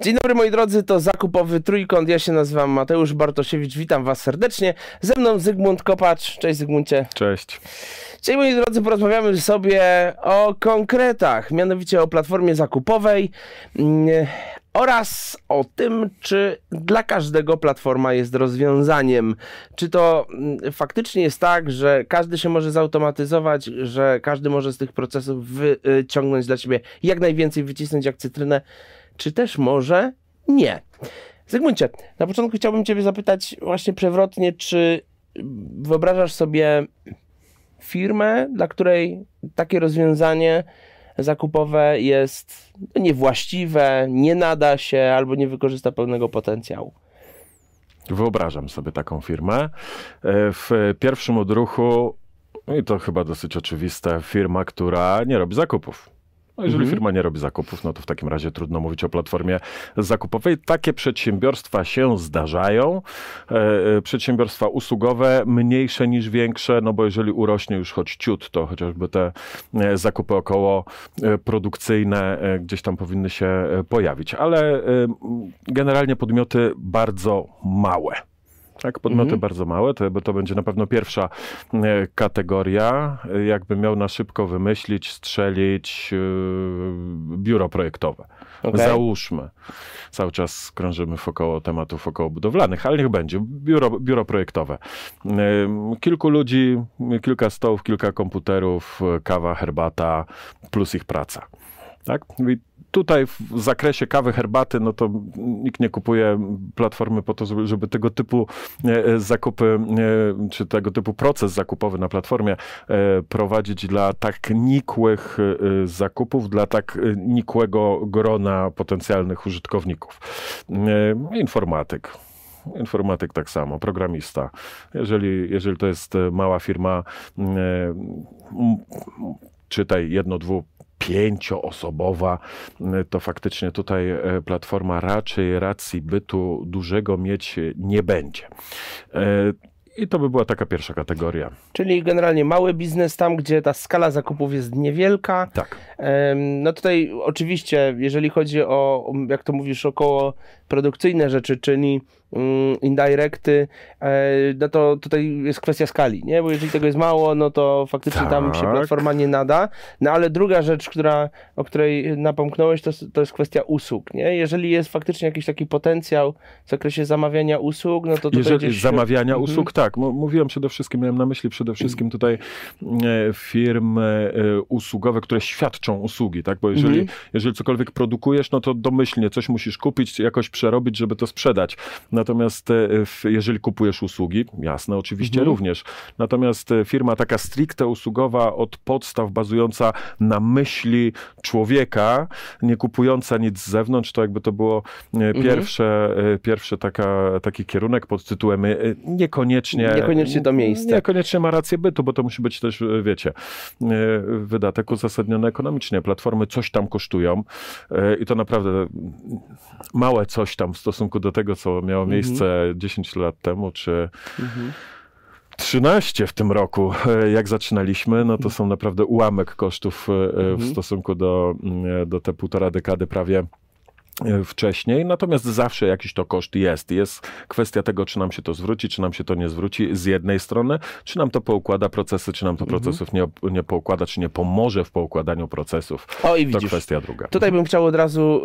Dzień dobry moi drodzy, to zakupowy trójkąt. Ja się nazywam Mateusz Bartosiewicz, witam was serdecznie. Ze mną Zygmunt Kopacz. Cześć Zygmuncie. Cześć. Dzisiaj moi drodzy porozmawiamy sobie o konkretach, mianowicie o platformie zakupowej mm, oraz o tym, czy dla każdego platforma jest rozwiązaniem. Czy to mm, faktycznie jest tak, że każdy się może zautomatyzować, że każdy może z tych procesów wyciągnąć dla siebie jak najwięcej, wycisnąć jak cytrynę, czy też może nie. Zygmuncie, na początku chciałbym Ciebie zapytać właśnie przewrotnie, czy wyobrażasz sobie firmę, dla której takie rozwiązanie zakupowe jest niewłaściwe, nie nada się albo nie wykorzysta pełnego potencjału? Wyobrażam sobie taką firmę. E, w pierwszym odruchu, no i to chyba dosyć oczywiste, firma, która nie robi zakupów. No jeżeli mhm. firma nie robi zakupów, no to w takim razie trudno mówić o platformie zakupowej. Takie przedsiębiorstwa się zdarzają. E, e, przedsiębiorstwa usługowe, mniejsze niż większe, no bo jeżeli urośnie już choć ciut, to chociażby te e, zakupy około produkcyjne gdzieś tam powinny się pojawić. Ale generalnie podmioty bardzo małe. Tak, podmioty mhm. bardzo małe, to, to będzie na pewno pierwsza e, kategoria. Jakby miał na szybko wymyślić, strzelić yy, biuro projektowe. Okay. Załóżmy. Cały czas krążymy wokoło tematów około budowlanych, ale niech będzie. Biuro, biuro projektowe. Yy, kilku ludzi, kilka stołów, kilka komputerów, kawa, herbata, plus ich praca. Tak? I tutaj w zakresie kawy, herbaty, no to nikt nie kupuje platformy po to, żeby tego typu e, e, zakupy, e, czy tego typu proces zakupowy na platformie prowadzić dla tak nikłych zakupów, dla tak nikłego grona potencjalnych użytkowników. Informatyk informatyk tak samo, programista. Jeżeli, jeżeli to jest mała firma, czytaj jedno, dwu pięcioosobowa, to faktycznie tutaj e, platforma raczej racji bytu dużego mieć nie będzie. E, I to by była taka pierwsza kategoria. Czyli generalnie mały biznes tam, gdzie ta skala zakupów jest niewielka. Tak. No tutaj oczywiście, jeżeli chodzi o, jak to mówisz, około produkcyjne rzeczy, czyli indirecty, e, no to tutaj jest kwestia skali, nie? Bo jeżeli tego jest mało, no to faktycznie tak. tam się tak. platforma nie nada. No ale druga rzecz, która, o której napomknąłeś, to, to jest kwestia usług, nie? Jeżeli jest faktycznie jakiś taki potencjał w zakresie zamawiania usług, no to tutaj Jeżeli gdzieś... zamawiania mhm. usług, tak. Mówiłem przede wszystkim, miałem na myśli przede wszystkim tutaj e, firmy e, usługowe, które świadczą usługi, tak? Bo jeżeli, mhm. jeżeli cokolwiek produkujesz, no to domyślnie coś musisz kupić, jakoś przerobić, żeby to sprzedać. Natomiast e, jeżeli kupujesz usługi, jasne, oczywiście mhm. również. Natomiast e, firma taka stricte usługowa od podstaw bazująca na myśli człowieka, nie kupująca nic z zewnątrz, to jakby to było e, mhm. pierwsze, pierwsze taka, taki kierunek pod tytułem niekoniecznie... Niekoniecznie do miejsca. Niekoniecznie ma rację bytu, bo to musi być też, wiecie, wydatek uzasadniony ekonomicznie. Platformy coś tam kosztują i to naprawdę małe coś tam w stosunku do tego, co miało miejsce mhm. 10 lat temu, czy mhm. 13 w tym roku, e, jak zaczynaliśmy, no to są naprawdę ułamek kosztów e, w mhm. stosunku do, mm, do te półtora dekady prawie E, wcześniej, natomiast zawsze jakiś to koszt jest. Jest kwestia tego, czy nam się to zwróci, czy nam się to nie zwróci z jednej strony, czy nam to poukłada procesy, czy nam to mhm. procesów nie, nie poukłada, czy nie pomoże w poukładaniu procesów. O i widzisz, to kwestia druga. Tutaj bym chciał od razu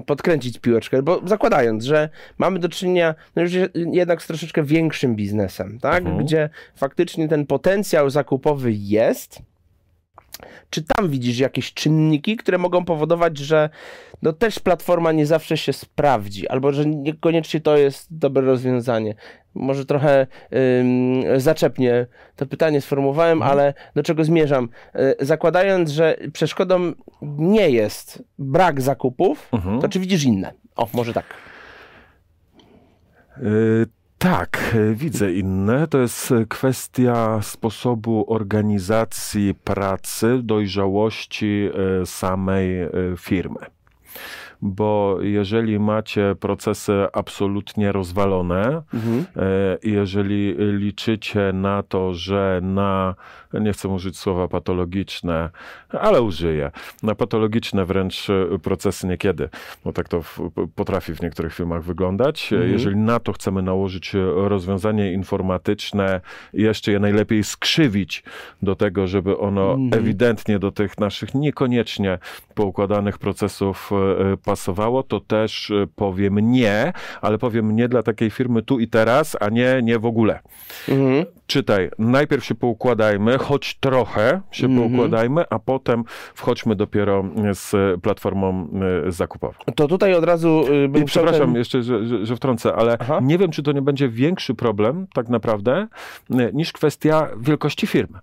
y, podkręcić piłeczkę, bo zakładając, że mamy do czynienia no już jednak z troszeczkę większym biznesem, tak? Mhm. Gdzie faktycznie ten potencjał zakupowy jest, czy tam widzisz jakieś czynniki, które mogą powodować, że no też platforma nie zawsze się sprawdzi, albo że niekoniecznie to jest dobre rozwiązanie? Może trochę ym, zaczepnie to pytanie sformułowałem, mhm. ale do czego zmierzam? Y, zakładając, że przeszkodą nie jest brak zakupów, mhm. to czy widzisz inne? O, może tak. Y tak, e, widzę inne. To jest e, kwestia sposobu organizacji pracy, dojrzałości e, samej firmy. bo jeżeli macie procesy absolutnie rozwalone, mhm. jeżeli liczycie na to, że na, nie chcę użyć słowa patologiczne, ale użyję, na patologiczne wręcz procesy niekiedy, bo tak to w, potrafi w niektórych filmach wyglądać. Mhm. Jeżeli na to chcemy nałożyć rozwiązanie informatyczne, jeszcze je najlepiej skrzywić do tego, żeby ono mhm. ewidentnie do tych naszych niekoniecznie poukładanych procesów e, pasowało, to też e, powiem nie, ale powiem nie dla takiej firmy tu i teraz, a nie, nie w ogóle. Mhm. Czytaj, najpierw się poukładajmy, choć trochę się mhm. poukładajmy, a potem wchodźmy dopiero z platformą e, zakupową. To tutaj od razu bym I Przepraszam ten... jeszcze, że, że, że, wtrącę, ale Aha. nie wiem, czy to nie będzie większy problem tak naprawdę niż kwestia wielkości firmy.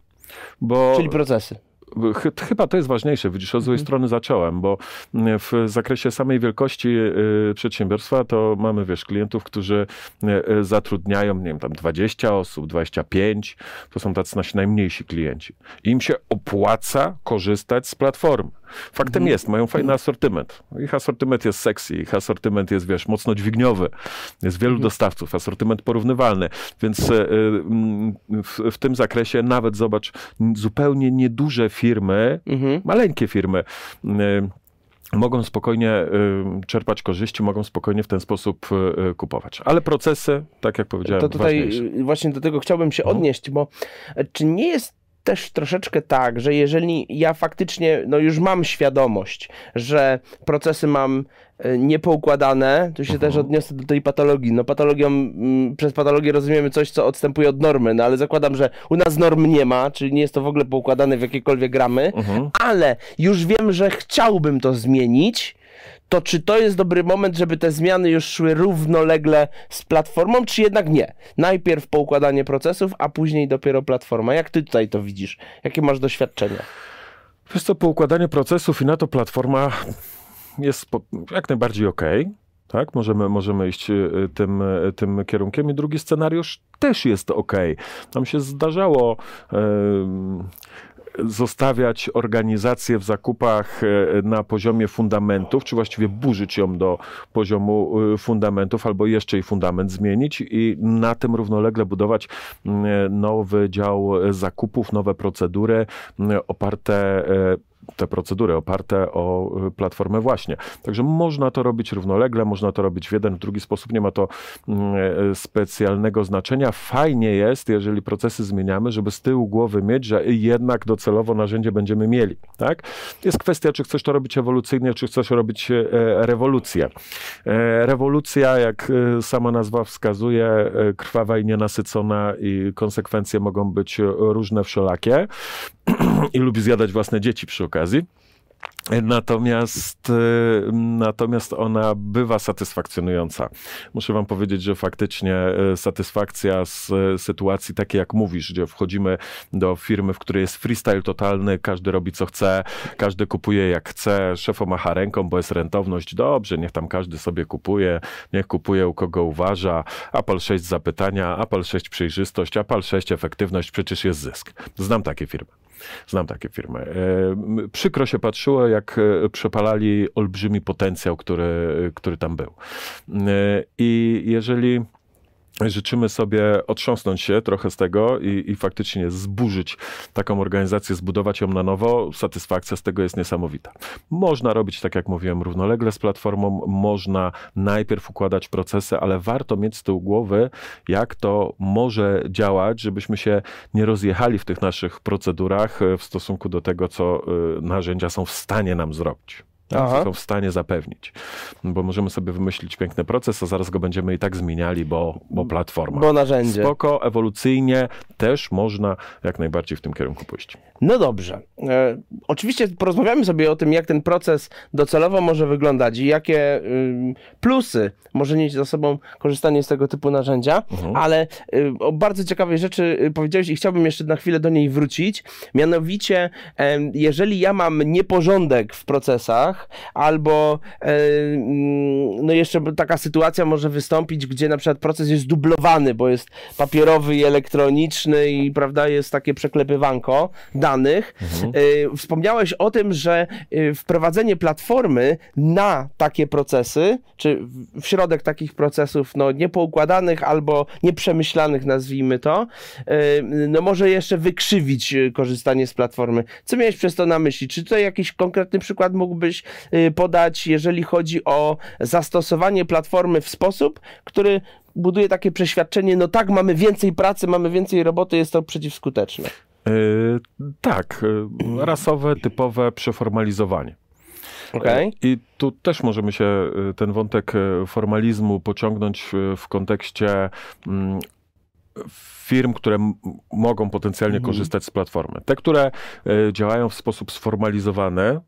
Bo... Czyli procesy. Chyba to jest ważniejsze. Widzisz, od złej mhm. strony zacząłem, bo mm, w zakresie samej wielkości y, przedsiębiorstwa to mamy, wiesz, klientów, którzy y, y, zatrudniają, nie wiem, tam 20 osób, 25. To są tacy nasi najmniejsi klienci. I im się opłaca korzystać z platformy. Faktem mhm. jest, mają fajny asortyment. Ich asortyment jest sexy, ich asortyment jest, wiesz, mocno dźwigniowy. Jest wielu mhm. dostawców, asortyment porównywalny. Więc mm, w, w tym zakresie nawet, zobacz, zupełnie nieduże firmy, mhm. maleńkie firmy, y, mogą spokojnie y, czerpać korzyści, mogą spokojnie w ten sposób y, kupować. Ale procesy, tak jak powiedziałem, To tutaj ważniejsze. właśnie do tego chciałbym się mhm. odnieść, bo czy nie jest też troszeczkę tak, że jeżeli ja faktycznie no już mam świadomość, że procesy mam e, niepoukładane, to się -huh. też mhm. odniosę do tej patologii. No patologią, mm, przez patologię rozumiemy coś, co odstępuje od normy, no ale zakładam, że u nas norm nie ma, czyli nie jest to w ogóle poukładane w jakiekolwiek gramy, mhm. ale już wiem, że chciałbym to zmienić, to czy to jest dobry moment, żeby te zmiany już szły równolegle z platformą, czy jednak nie? Najpierw poukładanie procesów, a później dopiero platforma. Jak ty tutaj to widzisz? Jakie masz doświadczenia? Wiesz co, poukładanie procesów i na to platforma jest jak najbardziej ok. Tak, możemy, możemy iść y, tym, y, tym kierunkiem. I drugi scenariusz też jest ok. Nam się zdarzało. Zostawiać organizację w zakupach e, na poziomie fundamentów, czy właściwie burzyć ją do poziomu fundamentów, albo jeszcze i fundament zmienić i na tym równolegle budować nowy dział zakupów, nowe procedury oparte te procedury oparte o y, platformę właśnie. Także można to robić równolegle, można to robić w jeden, w drugi sposób, nie ma to mm, e, specjalnego znaczenia. Fajnie jest, jeżeli procesy zmieniamy, żeby z tyłu głowy mieć, że jednak docelowo narzędzie będziemy mieli. Tak? Jest kwestia, czy chcesz to robić ewolucyjnie, czy chcesz robić e, rewolucję. E, rewolucja, jak sama nazwa wskazuje, krwawa i nienasycona i konsekwencje mogą być różne, wszelakie i lubi zjadać własne dzieci przy okazji. Natomiast, y, natomiast ona bywa satysfakcjonująca. Muszę wam powiedzieć, że faktycznie y, satysfakcja z y, sytuacji takiej, jak mówisz, gdzie wchodzimy do firmy, w której jest freestyle totalny, każdy robi co chce, każdy kupuje jak chce, szefo macha ręką, bo jest rentowność, dobrze, niech tam każdy sobie kupuje, niech kupuje u kogo uważa, Apple 6 zapytania, Apple 6 przejrzystość, Apple 6 efektywność, przecież jest zysk. Znam takie firmy. Znam takie firmy. E, przykro się patrzyło, jak e, przepalali olbrzymi potencjał, który, który tam był. E, I jeżeli życzymy sobie otrząsnąć się trochę z tego i, i, faktycznie zburzyć taką organizację, zbudować ją na nowo, satysfakcja z tego jest niesamowita. Można robić, tak jak mówiłem, równolegle z platformą, można najpierw układać procesy, ale warto mieć z tyłu głowy, jak to może działać, żebyśmy się nie rozjechali w tych naszych procedurach w stosunku do tego, co y, narzędzia są w stanie nam zrobić tak, są w stanie zapewnić. Bo możemy sobie wymyślić piękny proces, a zaraz go będziemy i tak zmieniali, bo, bo platforma. Bo narzędzie. Spoko, ewolucyjnie też można jak najbardziej w tym kierunku pójść. No dobrze. E, oczywiście porozmawiamy sobie o tym, jak ten proces docelowo może wyglądać i jakie y, plusy może nieść za sobą korzystanie z tego typu narzędzia, mhm. ale y, o bardzo ciekawej rzeczy y, powiedziałeś i chciałbym jeszcze na chwilę do niej wrócić. Mianowicie, jeżeli ja mam nieporządek w procesach, kodach, albo no jeszcze taka sytuacja może wystąpić, gdzie na przykład proces jest dublowany, bo jest papierowy i elektroniczny i prawda, jest takie przeklepywanko danych. Mhm. Wspomniałeś o tym, że wprowadzenie platformy na takie procesy, czy w środek takich procesów no, niepoukładanych albo nieprzemyślanych, nazwijmy to, no może jeszcze wykrzywić korzystanie z platformy. Co miałeś przez to na myśli? Czy tutaj jakiś konkretny przykład mógłbyś podać, jeżeli chodzi o zastosowanie platformy w sposób, który buduje takie przeświadczenie, no tak, mamy więcej pracy, mamy więcej roboty, jest to przeciwskuteczne. Yy, tak, y, rasowe, typowe przeformalizowanie. Okay. I tu też możemy się y, ten wątek formalizmu pociągnąć w kontekście mm, firm, które mogą potencjalnie mhm. korzystać z platformy. Te, które e, działają w sposób sformalizowany,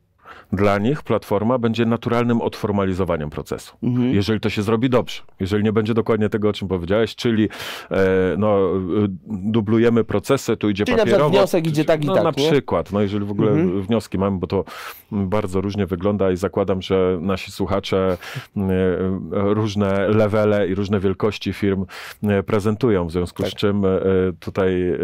dla nich platforma będzie naturalnym odformalizowaniem procesu. Mhm. Jeżeli to się zrobi dobrze, jeżeli nie będzie dokładnie tego, o czym powiedziałeś, czyli e, no, e, dublujemy procesy, tu idzie czyli papierowo. Na wniosek idzie tak i no, tak. Na nie? przykład, no jeżeli w ogóle mhm. wnioski mamy, bo to bardzo różnie wygląda i zakładam, że nasi słuchacze e, różne levele i różne wielkości firm e, prezentują, w związku tak. z czym e, tutaj, e,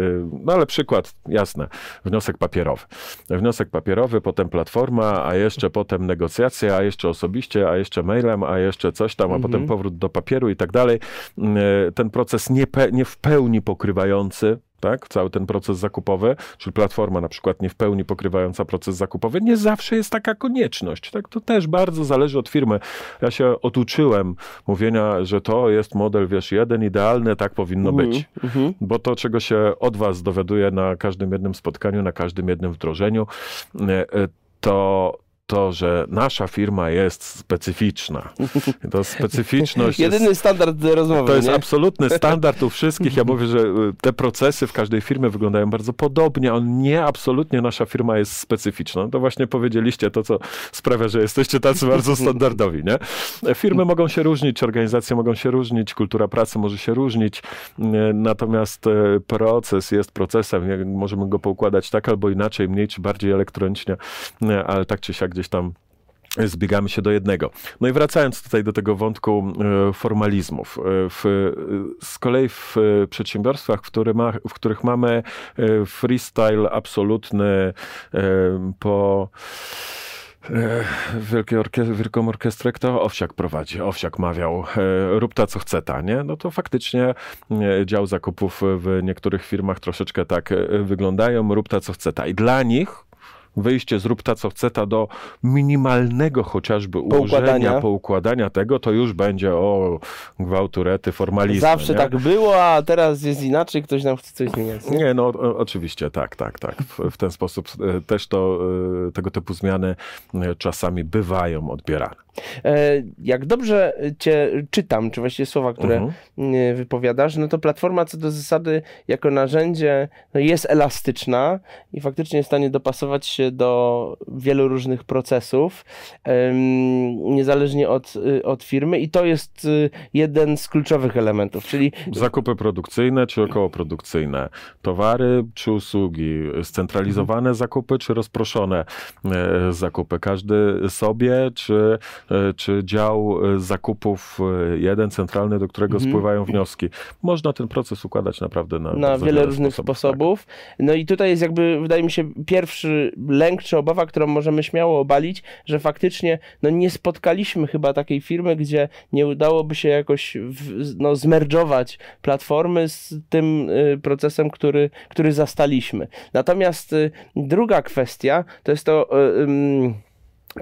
no ale przykład, jasne, wniosek papierowy. Wniosek papierowy, potem platforma, a jeszcze potem negocjacje, a jeszcze osobiście, a jeszcze mailem, a jeszcze coś tam, a potem mhm. powrót do papieru i tak dalej. Mm, e, ten proces nie, nie w pełni pokrywający tak? Cały ten proces zakupowy, czyli platforma na przykład nie w pełni pokrywająca proces zakupowy, nie zawsze jest taka konieczność, tak? To też bardzo zależy od firmy. Ja się otuczyłem mówienia, że to jest model, wiesz, jeden idealny, tak powinno mm, być. Mm-hmm. Bo to, czego się od was dowiaduję na każdym jednym spotkaniu, na każdym jednym wdrożeniu, e, e, to to, że nasza firma jest specyficzna. To specyficzność. Jedyny jest, standard rozmowy. To jest nie? absolutny standard u wszystkich. Ja mówię, że y, te procesy w każdej firmie wyglądają bardzo podobnie. On nie, absolutnie nasza firma jest specyficzna. To właśnie powiedzieliście to, co sprawia, że jesteście tacy bardzo standardowi. Nie? Firmy mogą się różnić, organizacje mogą się różnić, kultura pracy może się różnić, y, natomiast y, proces jest procesem. Możemy go poukładać tak albo inaczej, mniej czy bardziej elektronicznie, ale tak czy siak gdzieś tam zbiegamy się do jednego. No i wracając tutaj do tego wątku e, formalizmów. E, w, z kolei w przedsiębiorstwach, w, który ma, w których mamy e, freestyle absolutny po Wielkie orkie Wielką Orkiestrę kto Owsiak prowadzi. Owsiak mawiał, rób ta co chce ta, nie? No to faktycznie dział zakupów w niektórych firmach troszeczkę tak wyglądają, rób ta co chce ta. I dla nich wyjście zrób ta co chce ta do minimalnego chociażby ułożenia, poukładania tego, to już będzie o gwałturety, formalizmy. Zawsze nie? tak było, a teraz jest inaczej, ktoś nam chce coś zmieniać. Nie, nie no o, oczywiście, tak, tak, tak. W, w, ten sposób e, też to, e, tego typu zmiany e, czasami bywają odbierane. Jak dobrze cię czytam, czy właściwie słowa, które uh-huh. wypowiadasz, no to platforma co do zasady jako narzędzie no jest elastyczna i faktycznie jest w stanie dopasować się do wielu różnych procesów, niezależnie od, y, od firmy i to jest jeden z kluczowych elementów, czyli... Zakupy produkcyjne czy okołoprodukcyjne, towary czy usługi, scentralizowane mhm. zakupy czy rozproszone e, zakupy, każdy sobie czy, e, czy dział e, zakupów jeden centralny, do którego mhm. spływają wnioski. Można ten proces układać naprawdę na, na wiele różnych sposobów. sposobów. Tak. No i tutaj jest jakby, wydaje mi się, pierwszy lęk czy obawa, którą możemy śmiało obalić, że faktycznie no, nie spotkaliśmy chyba takiej firmy, gdzie nie udałoby się jakoś w, no, zmerdżować platformy z tym y, procesem, który, który zastaliśmy. Natomiast y, druga kwestia to jest to. Y,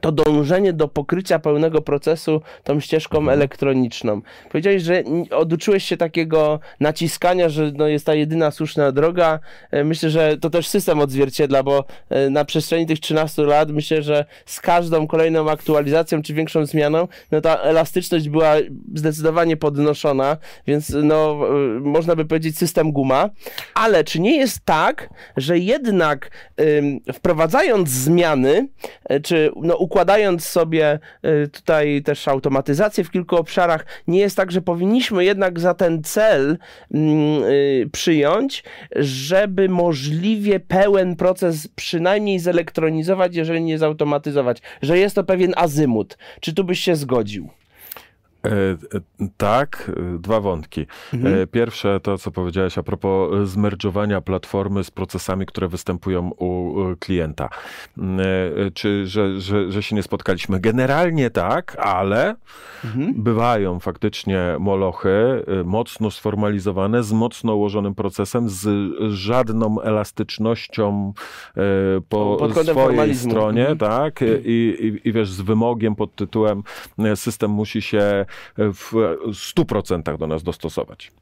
to dążenie do pokrycia pełnego procesu tą ścieżką mhm. elektroniczną. Powiedziałeś, że oduczyłeś się takiego naciskania, że no jest ta jedyna słuszna droga. E, myślę, że to też system odzwierciedla, bo e, na przestrzeni tych 13 lat myślę, że z każdą kolejną aktualizacją czy większą zmianą, no ta elastyczność była zdecydowanie podnoszona, więc no e, można by powiedzieć system guma. Ale czy nie jest tak, że jednak wprowadzając zmiany, czy no układając sobie y, tutaj też automatyzację w kilku obszarach, nie jest tak, że powinniśmy jednak za ten cel mm, y, przyjąć, żeby możliwie pełen proces przynajmniej zelektronizować, jeżeli nie zautomatyzować, że jest to pewien azymut. Czy tu byś się zgodził? E, e, tak, e, dwa wątki. Mhm. Pierwsze to, co powiedziałeś a propos zmerdżowania platformy z procesami, które występują u klienta. Czy, że, że, że się nie spotkaliśmy? Generalnie tak, ale mhm. bywają faktycznie molochy mocno sformalizowane, z mocno ułożonym procesem, z żadną elastycznością po swojej stronie, mhm. tak? I, i, I wiesz, z wymogiem pod tytułem system musi się w 100% do nas dostosować.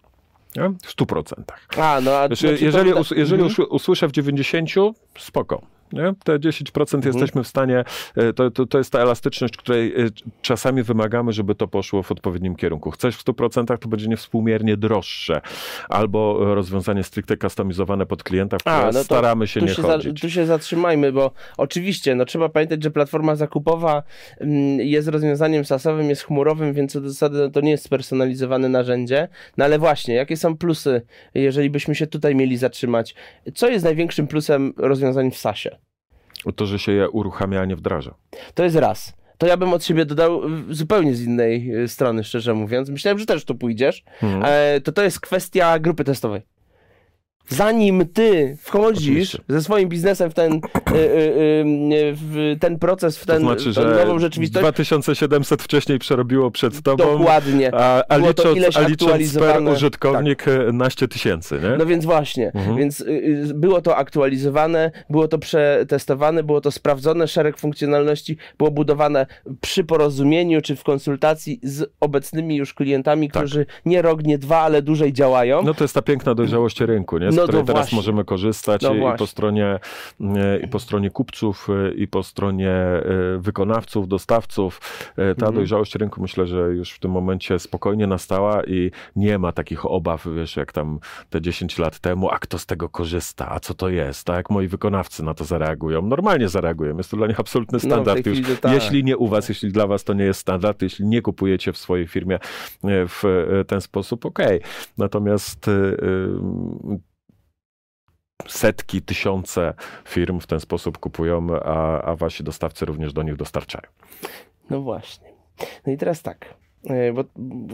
Nie? W 100%. A, no, a znaczy, jeżeli, to... jeżeli mhm. usłyszę w 90%, spoko. Nie? Te 10% mhm. jesteśmy w stanie, e, to, to, to jest ta elastyczność, której e, czasami wymagamy, żeby to poszło w odpowiednim kierunku. Chcesz w 100%, to będzie niewspółmiernie droższe. Albo rozwiązanie stricte customizowane pod klienta, w które A, no staramy się nie się chodzić. Za, tu się zatrzymajmy, bo oczywiście no, trzeba pamiętać, że platforma zakupowa mm, jest rozwiązaniem sasowym, jest chmurowym, więc co do zasady no, to nie jest spersonalizowane narzędzie. No ale właśnie, jakie są plusy, jeżeli byśmy się tutaj mieli zatrzymać? Co jest największym plusem rozwiązań w SASie? To, że się je uruchamia, a nie wdraża. To jest raz. To ja bym od siebie dodał zupełnie z innej e, strony, szczerze mówiąc. Myślałem, że też tu pójdziesz. Hmm. To to jest kwestia grupy testowej zanim ty wchodzisz ze swoim biznesem w ten, y, y, y, w ten proces, w ten, to znaczy, że nową rzeczywistość. 2700 wcześniej przerobiło przed tobą. Dokładnie. A, a licząc, a licząc per użytkownik tak. naście tysięcy, nie? No więc właśnie. Mhm. Więc było to aktualizowane, było to przetestowane, było to sprawdzone, szereg funkcjonalności było budowane przy porozumieniu czy w konsultacji z obecnymi już klientami, tak. którzy nie rok, nie dwa, ale dłużej działają. No to jest ta piękna dojrzałość rynku, nie? No której teraz właśnie. możemy korzystać no i, po stronie, e, i po stronie kupców, e, i po stronie e, wykonawców, dostawców. Ta mhm. dojrzałość rynku myślę, że już w tym momencie spokojnie nastała i nie ma takich obaw, wiesz, jak tam te 10 lat temu, a kto z tego korzysta, a co to jest, a jak moi wykonawcy na to zareagują. Normalnie zareagują, jest to dla nich absolutny no, standard no, już. Tak. Jeśli nie u was, jeśli dla was to nie jest standard, jeśli nie kupujecie w swojej firmie w ten sposób, ok. Natomiast setki, tysiące firm w ten sposób kupują, a, a wasi dostawcy również do nich dostarczają. No właśnie. No i teraz tak. E, bo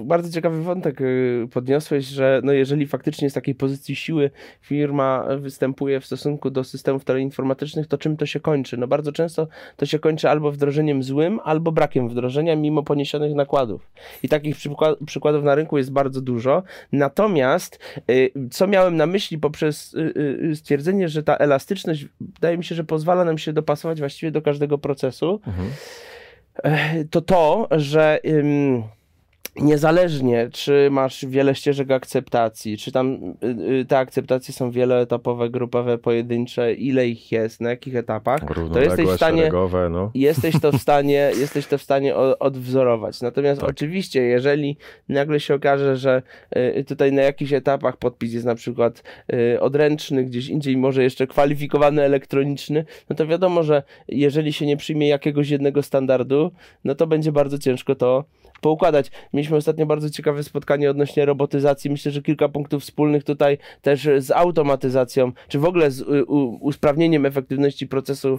bardzo ciekawy wątek e, podniosłeś, że no jeżeli faktycznie z takiej pozycji siły firma występuje w stosunku do systemów teleinformatycznych, to czym to się kończy? No bardzo często to się kończy albo wdrożeniem złym, albo brakiem wdrożenia, mimo poniesionych nakładów. I takich przykładów na rynku jest bardzo dużo. Natomiast e, co miałem na myśli poprzez stwierdzenie, że ta elastyczność wydaje mi się, że pozwala nam się dopasować właściwie do każdego procesu, mhm. to to, że niezależnie, czy masz wiele ścieżek akceptacji, czy tam y, y, te akceptacje są wieloetapowe, grupowe, pojedyncze, ile ich jest, na jakich etapach, to jesteś w stanie, szeregowe, no. jesteś to w stanie, jesteś to w stanie odwzorować. Natomiast tak. oczywiście, jeżeli nagle się okaże, że y, tutaj na jakichś etapach podpis jest na przykład odręczny, gdzieś indziej może jeszcze kwalifikowany elektroniczny, no to wiadomo, że jeżeli się nie przyjmie jakiegoś jednego standardu, no to będzie bardzo ciężko to poukładać. Mieliśmy ostatnio bardzo ciekawe spotkanie odnośnie robotyzacji. Myślę, że kilka punktów wspólnych tutaj też z automatyzacją, czy w ogóle z usprawnieniem efektywności procesu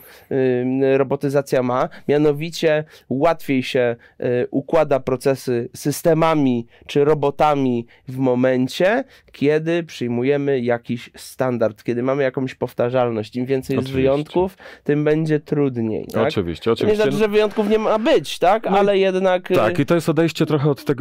robotyzacja ma. Mianowicie łatwiej się y, układa procesy systemami czy robotami w momencie, kiedy przyjmujemy jakiś standard, kiedy mamy jakąś powtarzalność. Im więcej oczywiście. jest wyjątków, tym będzie trudniej. Tak? Oczywiście, oczywiście. nie znaczy, że wyjątków nie ma być, tak? No Ale jednak... Tak, i to jest odejście trochę od tego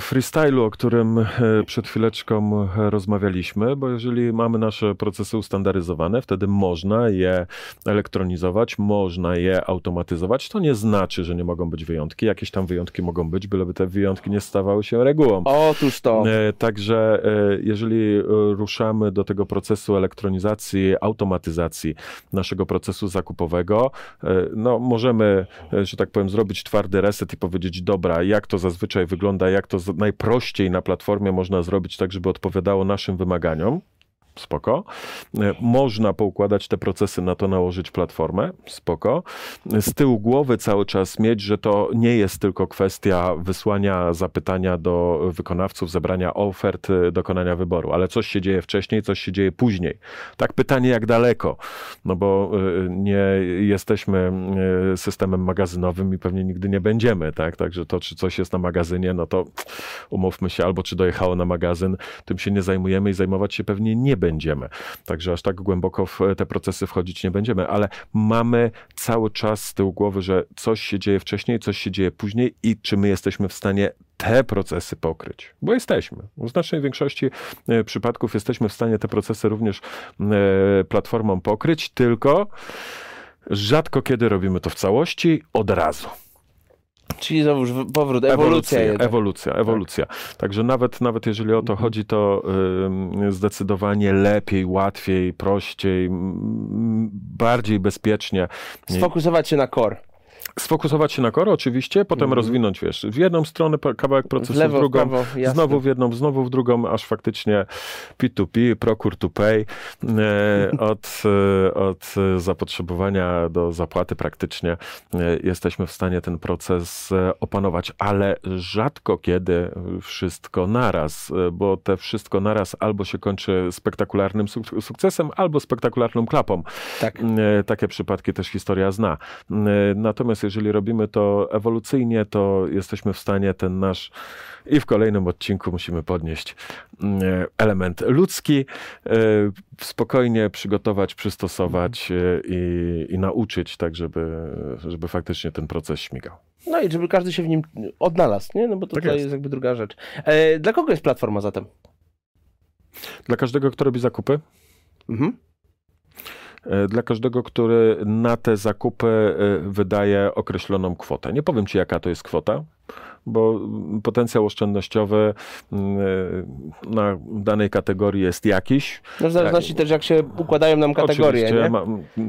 freestylu, o którym e, przed chwileczką e, rozmawialiśmy, bo jeżeli mamy nasze procesy ustandaryzowane, wtedy można je elektronizować, można je automatyzować. To nie znaczy, że nie mogą być wyjątki. Jakieś tam wyjątki mogą być, byleby te wyjątki nie stawały się regułą. Otóż to. E, także jeżeli ruszamy do tego procesu elektronizacji, automatyzacji naszego procesu zakupowego, no możemy, że tak powiem, zrobić twardy reset i powiedzieć, dobra, jak to zazwyczaj wygląda, jak to najprościej na platformie można zrobić tak, żeby odpowiadało naszym wymaganiom spoko. Można poukładać te procesy, na to nałożyć platformę, spoko. Z tyłu głowy cały czas mieć, że to nie jest tylko kwestia wysłania zapytania do wykonawców, zebrania ofert, dokonania wyboru, ale coś się dzieje wcześniej, coś się dzieje później. Tak pytanie, jak daleko? No bo nie jesteśmy systemem magazynowym i pewnie nigdy nie będziemy, tak? Także to, czy coś jest na magazynie, no to umówmy się, albo czy dojechało na magazyn, tym się nie zajmujemy i zajmować się pewnie nie będziemy. Także aż tak głęboko w te procesy wchodzić nie będziemy, ale mamy cały czas z tyłu głowy, że coś się dzieje wcześniej, coś się dzieje później i czy my jesteśmy w stanie te procesy pokryć, bo jesteśmy. W znacznej większości e, przypadków jesteśmy w stanie te procesy również e, platformą pokryć, tylko rzadko kiedy robimy to w całości od razu. Czyli znowu powrót, ewolucja. Ewolucja, ewolucja, ewolucja. Tak. Także nawet, nawet jeżeli o to mhm. chodzi, to y, zdecydowanie lepiej, łatwiej, prościej, bardziej bezpiecznie. Sfokusować się na core sfokusować się na core oczywiście, potem mm. rozwinąć, wiesz, w jedną stronę kawałek procesu, w, lewo, w drugą, w prawo, znowu w jedną, znowu w drugą, aż faktycznie P2P, procure to pay, e, od, e, od zapotrzebowania do zapłaty praktycznie e, jesteśmy w stanie ten proces opanować, ale rzadko kiedy wszystko naraz, bo te wszystko naraz albo się kończy spektakularnym sukcesem, albo spektakularną klapą. Tak. Takie przypadki też historia zna. Natomiast jeżeli robimy to ewolucyjnie, to jesteśmy w stanie ten nasz i w kolejnym odcinku musimy podnieść mm, element ludzki, e, spokojnie przygotować, przystosować e, i, i nauczyć, tak żeby, żeby faktycznie ten proces śmigał. No i żeby każdy się w nim odnalazł, nie? No bo to tak jest. jest jakby druga rzecz. E, dla kogo jest platforma zatem? Dla każdego, kto robi zakupy. Mhm. E, dla każdego, który na te zakupy e, wydaje określoną kwotę. Nie powiem ci, jaka to jest kwota, bo potencjał oszczędnościowy mm, e, na danej kategorii jest jakiś. No w zależności też jak się układają nam kategorie. Oczywiście, ma,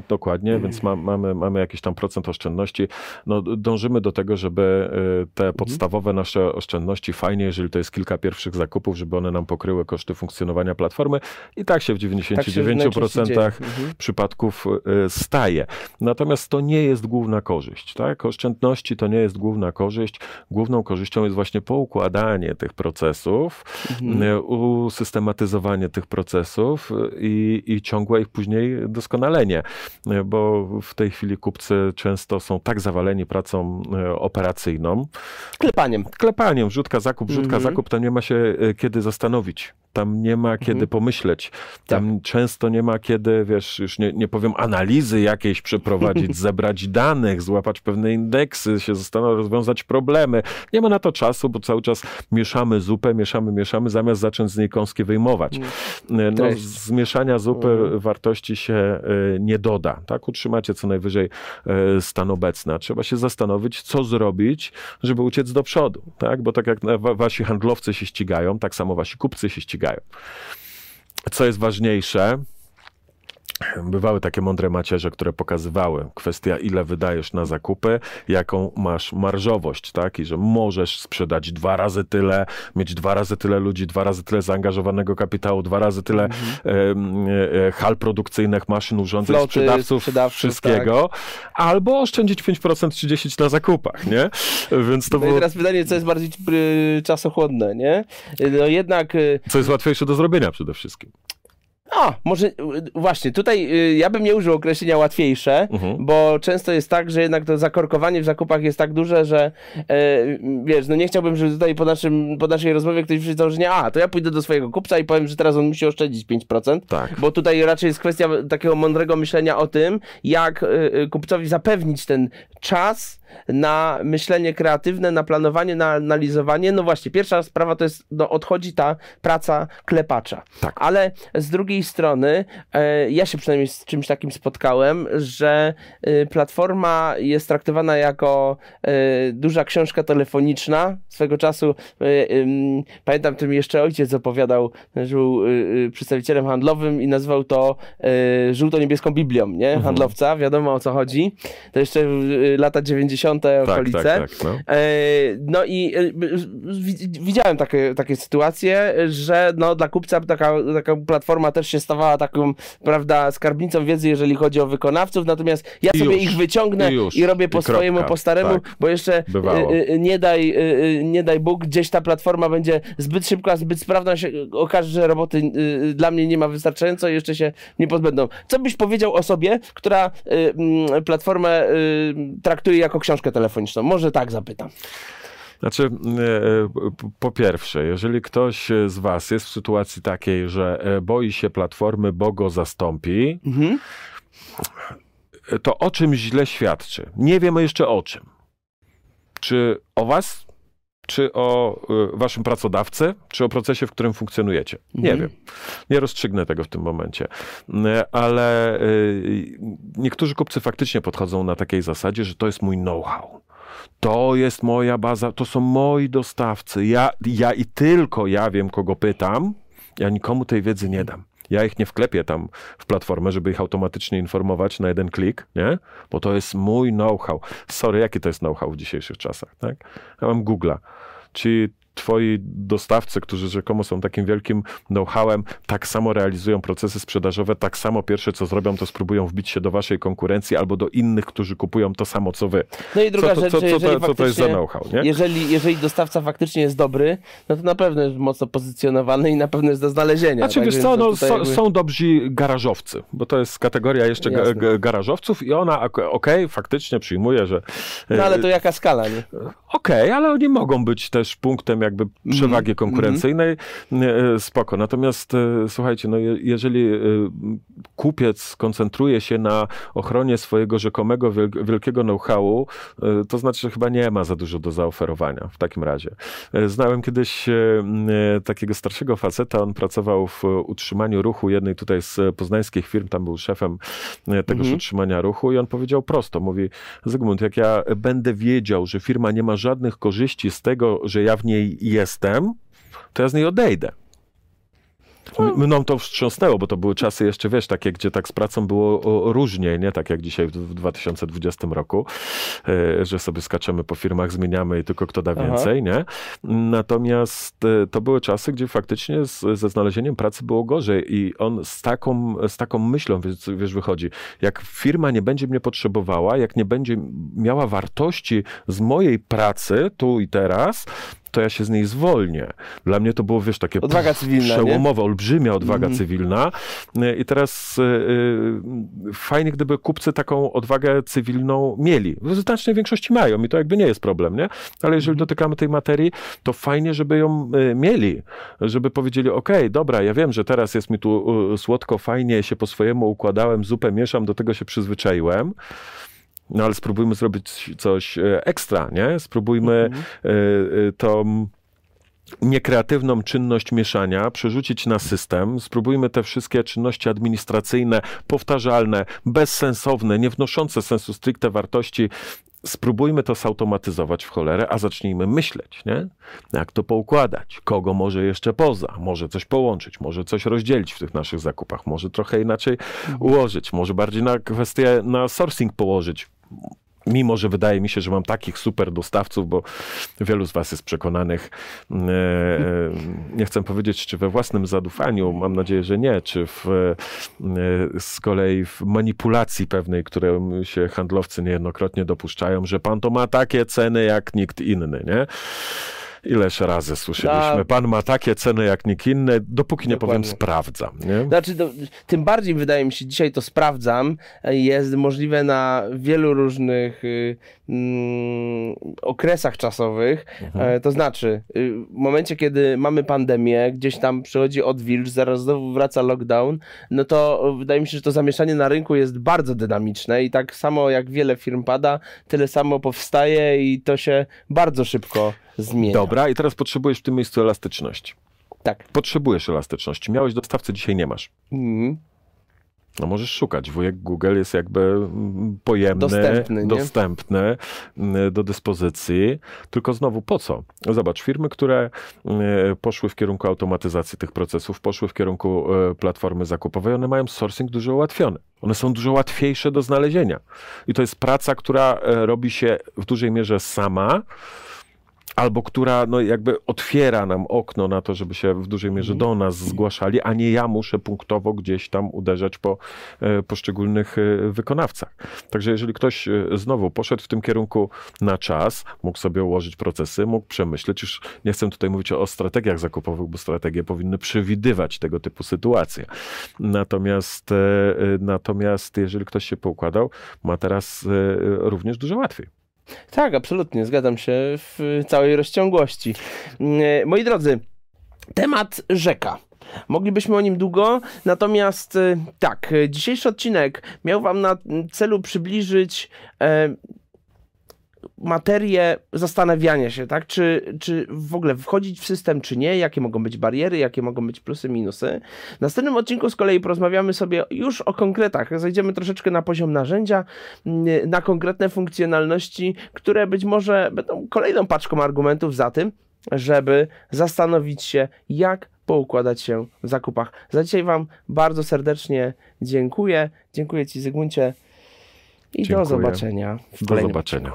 dokładnie, więc ma, mamy, mamy jakiś tam procent oszczędności. No, dążymy do tego, żeby e, te mhm. podstawowe nasze oszczędności fajnie, jeżeli to jest kilka pierwszych zakupów, żeby one nam pokryły koszty funkcjonowania platformy i tak się w 99% tak mhm. przypadków e, staje. Natomiast to nie jest główna korzyść. Tak? Oszczędności to nie jest główna korzyść. Główną korzyścią jest właśnie poukładanie tych procesów, mhm. E, usystematyzowanie tych procesów i, i ciągłe ich później doskonalenie, e, bo w tej chwili kupcy często są tak zawaleni pracą operacyjną. Klepaniem. Klepaniem, wrzutka, zakup, wrzutka, mhm. zakup, to nie ma się kiedy zastanowić tam nie ma kiedy mhm. pomyśleć. Tam tak. często nie ma kiedy, wiesz, już nie, nie powiem analizy jakiejś przeprowadzić, zebrać danych, złapać pewne indeksy, się zastanowić, rozwiązać problemy. Nie ma na to czasu, bo cały czas mieszamy zupę, mieszamy, mieszamy, zamiast zacząć z niej kąskie wyjmować. Mm. No, z mieszania zupy mm. wartości się y, nie doda. Tak? Utrzymacie co najwyżej y, stan obecny. Trzeba się zastanowić, co zrobić, żeby uciec do przodu. Tak? Bo tak jak wasi handlowcy się ścigają, tak samo wasi kupcy się ścigają Co jest ważniejsze, Bywały takie mądre macierze, które pokazywały kwestia, ile wydajesz na zakupy, jaką masz marżowość, tak? I że możesz sprzedać dwa razy tyle, mieć dwa razy tyle ludzi, dwa razy tyle zaangażowanego kapitału, dwa razy tyle mm e, e, hal produkcyjnych, maszyn, urządzeń, Floty, sprzedawców, wszystkiego, tak. albo oszczędzić 5% czy 10% na zakupach, nie? Więc to no było... i teraz pytanie, co jest bardziej y, czasochłodne, nie? No jednak... Y, co jest łatwiejsze do zrobienia przede wszystkim. A, może właśnie, tutaj y, ja bym nie użył określenia łatwiejsze, mhm. bo często jest tak, że jednak to zakorkowanie w zakupach jest tak duże, że e, wiesz, no nie chciałbym, żeby tutaj po, naszym, po naszej rozmowie ktoś przyjdzie założenie, a, to ja pójdę do swojego kupca i powiem, że teraz on musi oszczędzić 5%, tak. bo tutaj raczej jest kwestia takiego mądrego myślenia o tym, jak y, kupcowi zapewnić ten czas, na myślenie kreatywne, na planowanie, na analizowanie. No właśnie, pierwsza sprawa to jest, no, odchodzi ta praca klepacza. Tak. Ale z drugiej strony, e, ja się przynajmniej z czymś takim spotkałem, że e, platforma jest traktowana jako e, duża książka telefoniczna. Swego czasu, pamiętam, tym jeszcze ojciec opowiadał, że był przedstawicielem handlowym i nazywał to żółto-niebieską Biblią, nie? Mhm. Handlowca, wiadomo o co chodzi. To jeszcze lata 90 90. Tak, okolice. tak, tak. No. E, No i e, wi- widziałem takie, takie sytuacje, że no, dla kupca taka, taka platforma też się stawała taką, prawda, skarbnicą wiedzy, jeżeli chodzi o wykonawców, natomiast ja I sobie już. ich wyciągnę I i, już. robię I po kropka. swojemu, po staremu, Tak. bo jeszcze e, nie daj, nie daj Bóg, gdzieś ta platforma będzie zbyt szybka, zbyt sprawna, się okaże, że roboty dla mnie nie ma wystarczająco i jeszcze się nie pozbędą. Co byś powiedział osobie, która e, mm, platformę traktuje jako książkę telefoniczną? Może tak zapytam. Znaczy, e, p- po pierwsze, jeżeli ktoś z Was jest w sytuacji takiej, że e, boi się platformy, bo go zastąpi, Mhm. to o czym źle świadczy? Nie wiemy jeszcze o czym. Czy o Was, czy o y, Waszym pracodawcy, czy o procesie, w którym funkcjonujecie? Nie Mhm. wiem. Nie rozstrzygnę tego w tym momencie. Y, Ale y, niektórzy kupcy faktycznie podchodzą na takiej zasadzie, że to jest mój know-how. To jest moja baza, to są moi dostawcy. Ja, ja i tylko ja wiem, kogo pytam. Ja nikomu tej wiedzy nie dam. Ja ich nie wklepię tam w platformę, żeby ich automatycznie informować na jeden klik, nie? Bo to jest mój know-how. Sorry, jaki to jest know-how w dzisiejszych czasach, tak? Ja mam Google'a. Ci twoi dostawcy, którzy rzekomo są takim wielkim know-howem, tak samo realizują procesy sprzedażowe, tak samo pierwsze co zrobią, to spróbują wbić się do waszej konkurencji albo do innych, którzy kupują to samo co wy. No i druga co, rzecz, co, co, jeżeli to, co to jest za know-how, nie? Jeżeli, jeżeli dostawca faktycznie jest dobry, no to na pewno jest mocno pozycjonowany i na pewno jest do znalezienia. Znaczy, tak? wiesz co, no, tutaj są, jakby- są dobrzy garażowcy, bo to jest kategoria jeszcze Jasne. garażowców i ona, okej, faktycznie przyjmuje, że No ale to jaka skala, nie? Okej, ale oni mogą być też punktem jakby przewagi konkurencyjnej. E, Spoko. Natomiast e, słuchajcie, no je, jeżeli e, kupiec koncentruje się na ochronie swojego rzekomego wiel- wielkiego know-howu, to znaczy, że chyba nie ma za dużo do zaoferowania w takim razie. Znałem kiedyś takiego starszego faceta, on pracował w utrzymaniu ruchu jednej tutaj z poznańskich firm, tam był szefem tegoż Mhm. utrzymania ruchu i on powiedział prosto, mówi Zygmunt, jak ja będę wiedział, że firma nie ma żadnych korzyści z tego, że ja w niej jestem, to ja z niej odejdę. M- Mną to wstrząsnęło, bo to były czasy jeszcze, wiesz, takie, gdzie tak z pracą było różnie, nie tak jak dzisiaj w, w 2020 roku, e, że sobie skaczemy po firmach, zmieniamy i tylko kto da Aha. więcej, nie? Natomiast e, to były czasy, gdzie faktycznie z, ze znalezieniem pracy było gorzej i on z taką, z taką myślą, wiesz, wiesz, wychodzi, jak firma nie będzie mnie potrzebowała, jak nie będzie miała wartości z mojej pracy tu i teraz, to ja się z niej zwolnię. Dla mnie to było, wiesz, takie Odwaga cywilna, nie? przełomowe, olbrzymia odwaga Mhm. cywilna. Y, I teraz y, y, fajnie, gdyby kupcy taką odwagę cywilną mieli. W znacznej większości mają i to jakby nie jest problem, nie? Ale jeżeli dotykamy tej materii, to fajnie, żeby ją y, mieli. Żeby powiedzieli, okej, dobra, ja wiem, że teraz jest mi tu y, słodko, fajnie, się po swojemu układałem, zupę mieszam, do tego się przyzwyczaiłem. No ale spróbujmy zrobić coś e, ekstra, nie? Spróbujmy Mhm. e, e, tą niekreatywną czynność mieszania przerzucić na system. Spróbujmy te wszystkie czynności administracyjne, powtarzalne, bezsensowne, nie wnoszące sensu stricte wartości. Spróbujmy to zautomatyzować w cholerę, a zacznijmy myśleć, nie? Jak to poukładać? Kogo może jeszcze poza? Może coś połączyć, może coś rozdzielić w tych naszych zakupach, może trochę inaczej ułożyć, może bardziej na kwestię, na sourcing położyć. Mimo, że wydaje mi się, że mam takich super dostawców, bo wielu z Was jest przekonanych, e, e, nie chcę powiedzieć, czy we własnym zadufaniu, mam nadzieję, że nie, czy w, e, z kolei w manipulacji pewnej, które się handlowcy niejednokrotnie dopuszczają, że pan to ma takie ceny jak nikt inny, nie? Ileż razy słyszeliśmy, A- pan ma takie ceny jak nikt inny, dopóki nie powiem sprawdzam, nie? Znaczy, to, tym bardziej wydaje mi się, dzisiaj to sprawdzam, jest możliwe na wielu różnych y, mm, okresach czasowych. E, to znaczy, y, w momencie, kiedy mamy pandemię, gdzieś tam przychodzi odwilż, zaraz znowu wraca lockdown, no to wydaje mi się, że to zamieszanie na rynku jest bardzo dynamiczne i tak samo jak wiele firm pada, tyle samo powstaje i to się bardzo szybko zmienia. Dobra, i teraz potrzebujesz w tym miejscu elastyczności. Tak. Potrzebujesz elastyczności. Miałeś dostawcę, dzisiaj nie masz. Mhm. No możesz szukać. Wujek Google jest jakby mm, pojemny, Dostępny, dostępny mm, do dyspozycji. Tylko znowu po co? Zobacz, firmy, które mm, poszły w kierunku automatyzacji tych procesów, poszły w kierunku e, platformy zakupowej, one mają sourcing dużo ułatwiony. One są dużo łatwiejsze do znalezienia. I to jest praca, która e, robi się w dużej mierze sama albo która no, jakby otwiera nam okno na to, żeby się w dużej mierze do nas zgłaszali, a nie ja muszę punktowo gdzieś tam uderzać po e, poszczególnych e, wykonawcach. Także jeżeli ktoś e, znowu poszedł w tym kierunku na czas, mógł sobie ułożyć procesy, mógł przemyśleć, już nie chcę tutaj mówić o strategiach zakupowych, bo strategie powinny przewidywać tego typu sytuacje. Natomiast, natomiast jeżeli ktoś się poukładał, ma teraz również dużo łatwiej. Tak, absolutnie, zgadzam się w całej rozciągłości. Mm, Moi drodzy, temat rzeka. Moglibyśmy o nim długo, natomiast y, tak, dzisiejszy odcinek miał Wam na celu przybliżyć e, materię zastanawiania się, tak? Czy, czy w ogóle wchodzić w system, czy nie, jakie mogą być bariery, jakie mogą być plusy, minusy. W następnym odcinku z kolei porozmawiamy sobie już o konkretach. Zejdziemy troszeczkę na poziom narzędzia, mm, na konkretne funkcjonalności, które być może będą kolejną paczką argumentów za tym, żeby zastanowić się, jak poukładać się w zakupach. Za dzisiaj Wam bardzo serdecznie dziękuję. Dziękuję Ci, Zygmuncie. I do Dziękuję. zobaczenia w Do zobaczenia.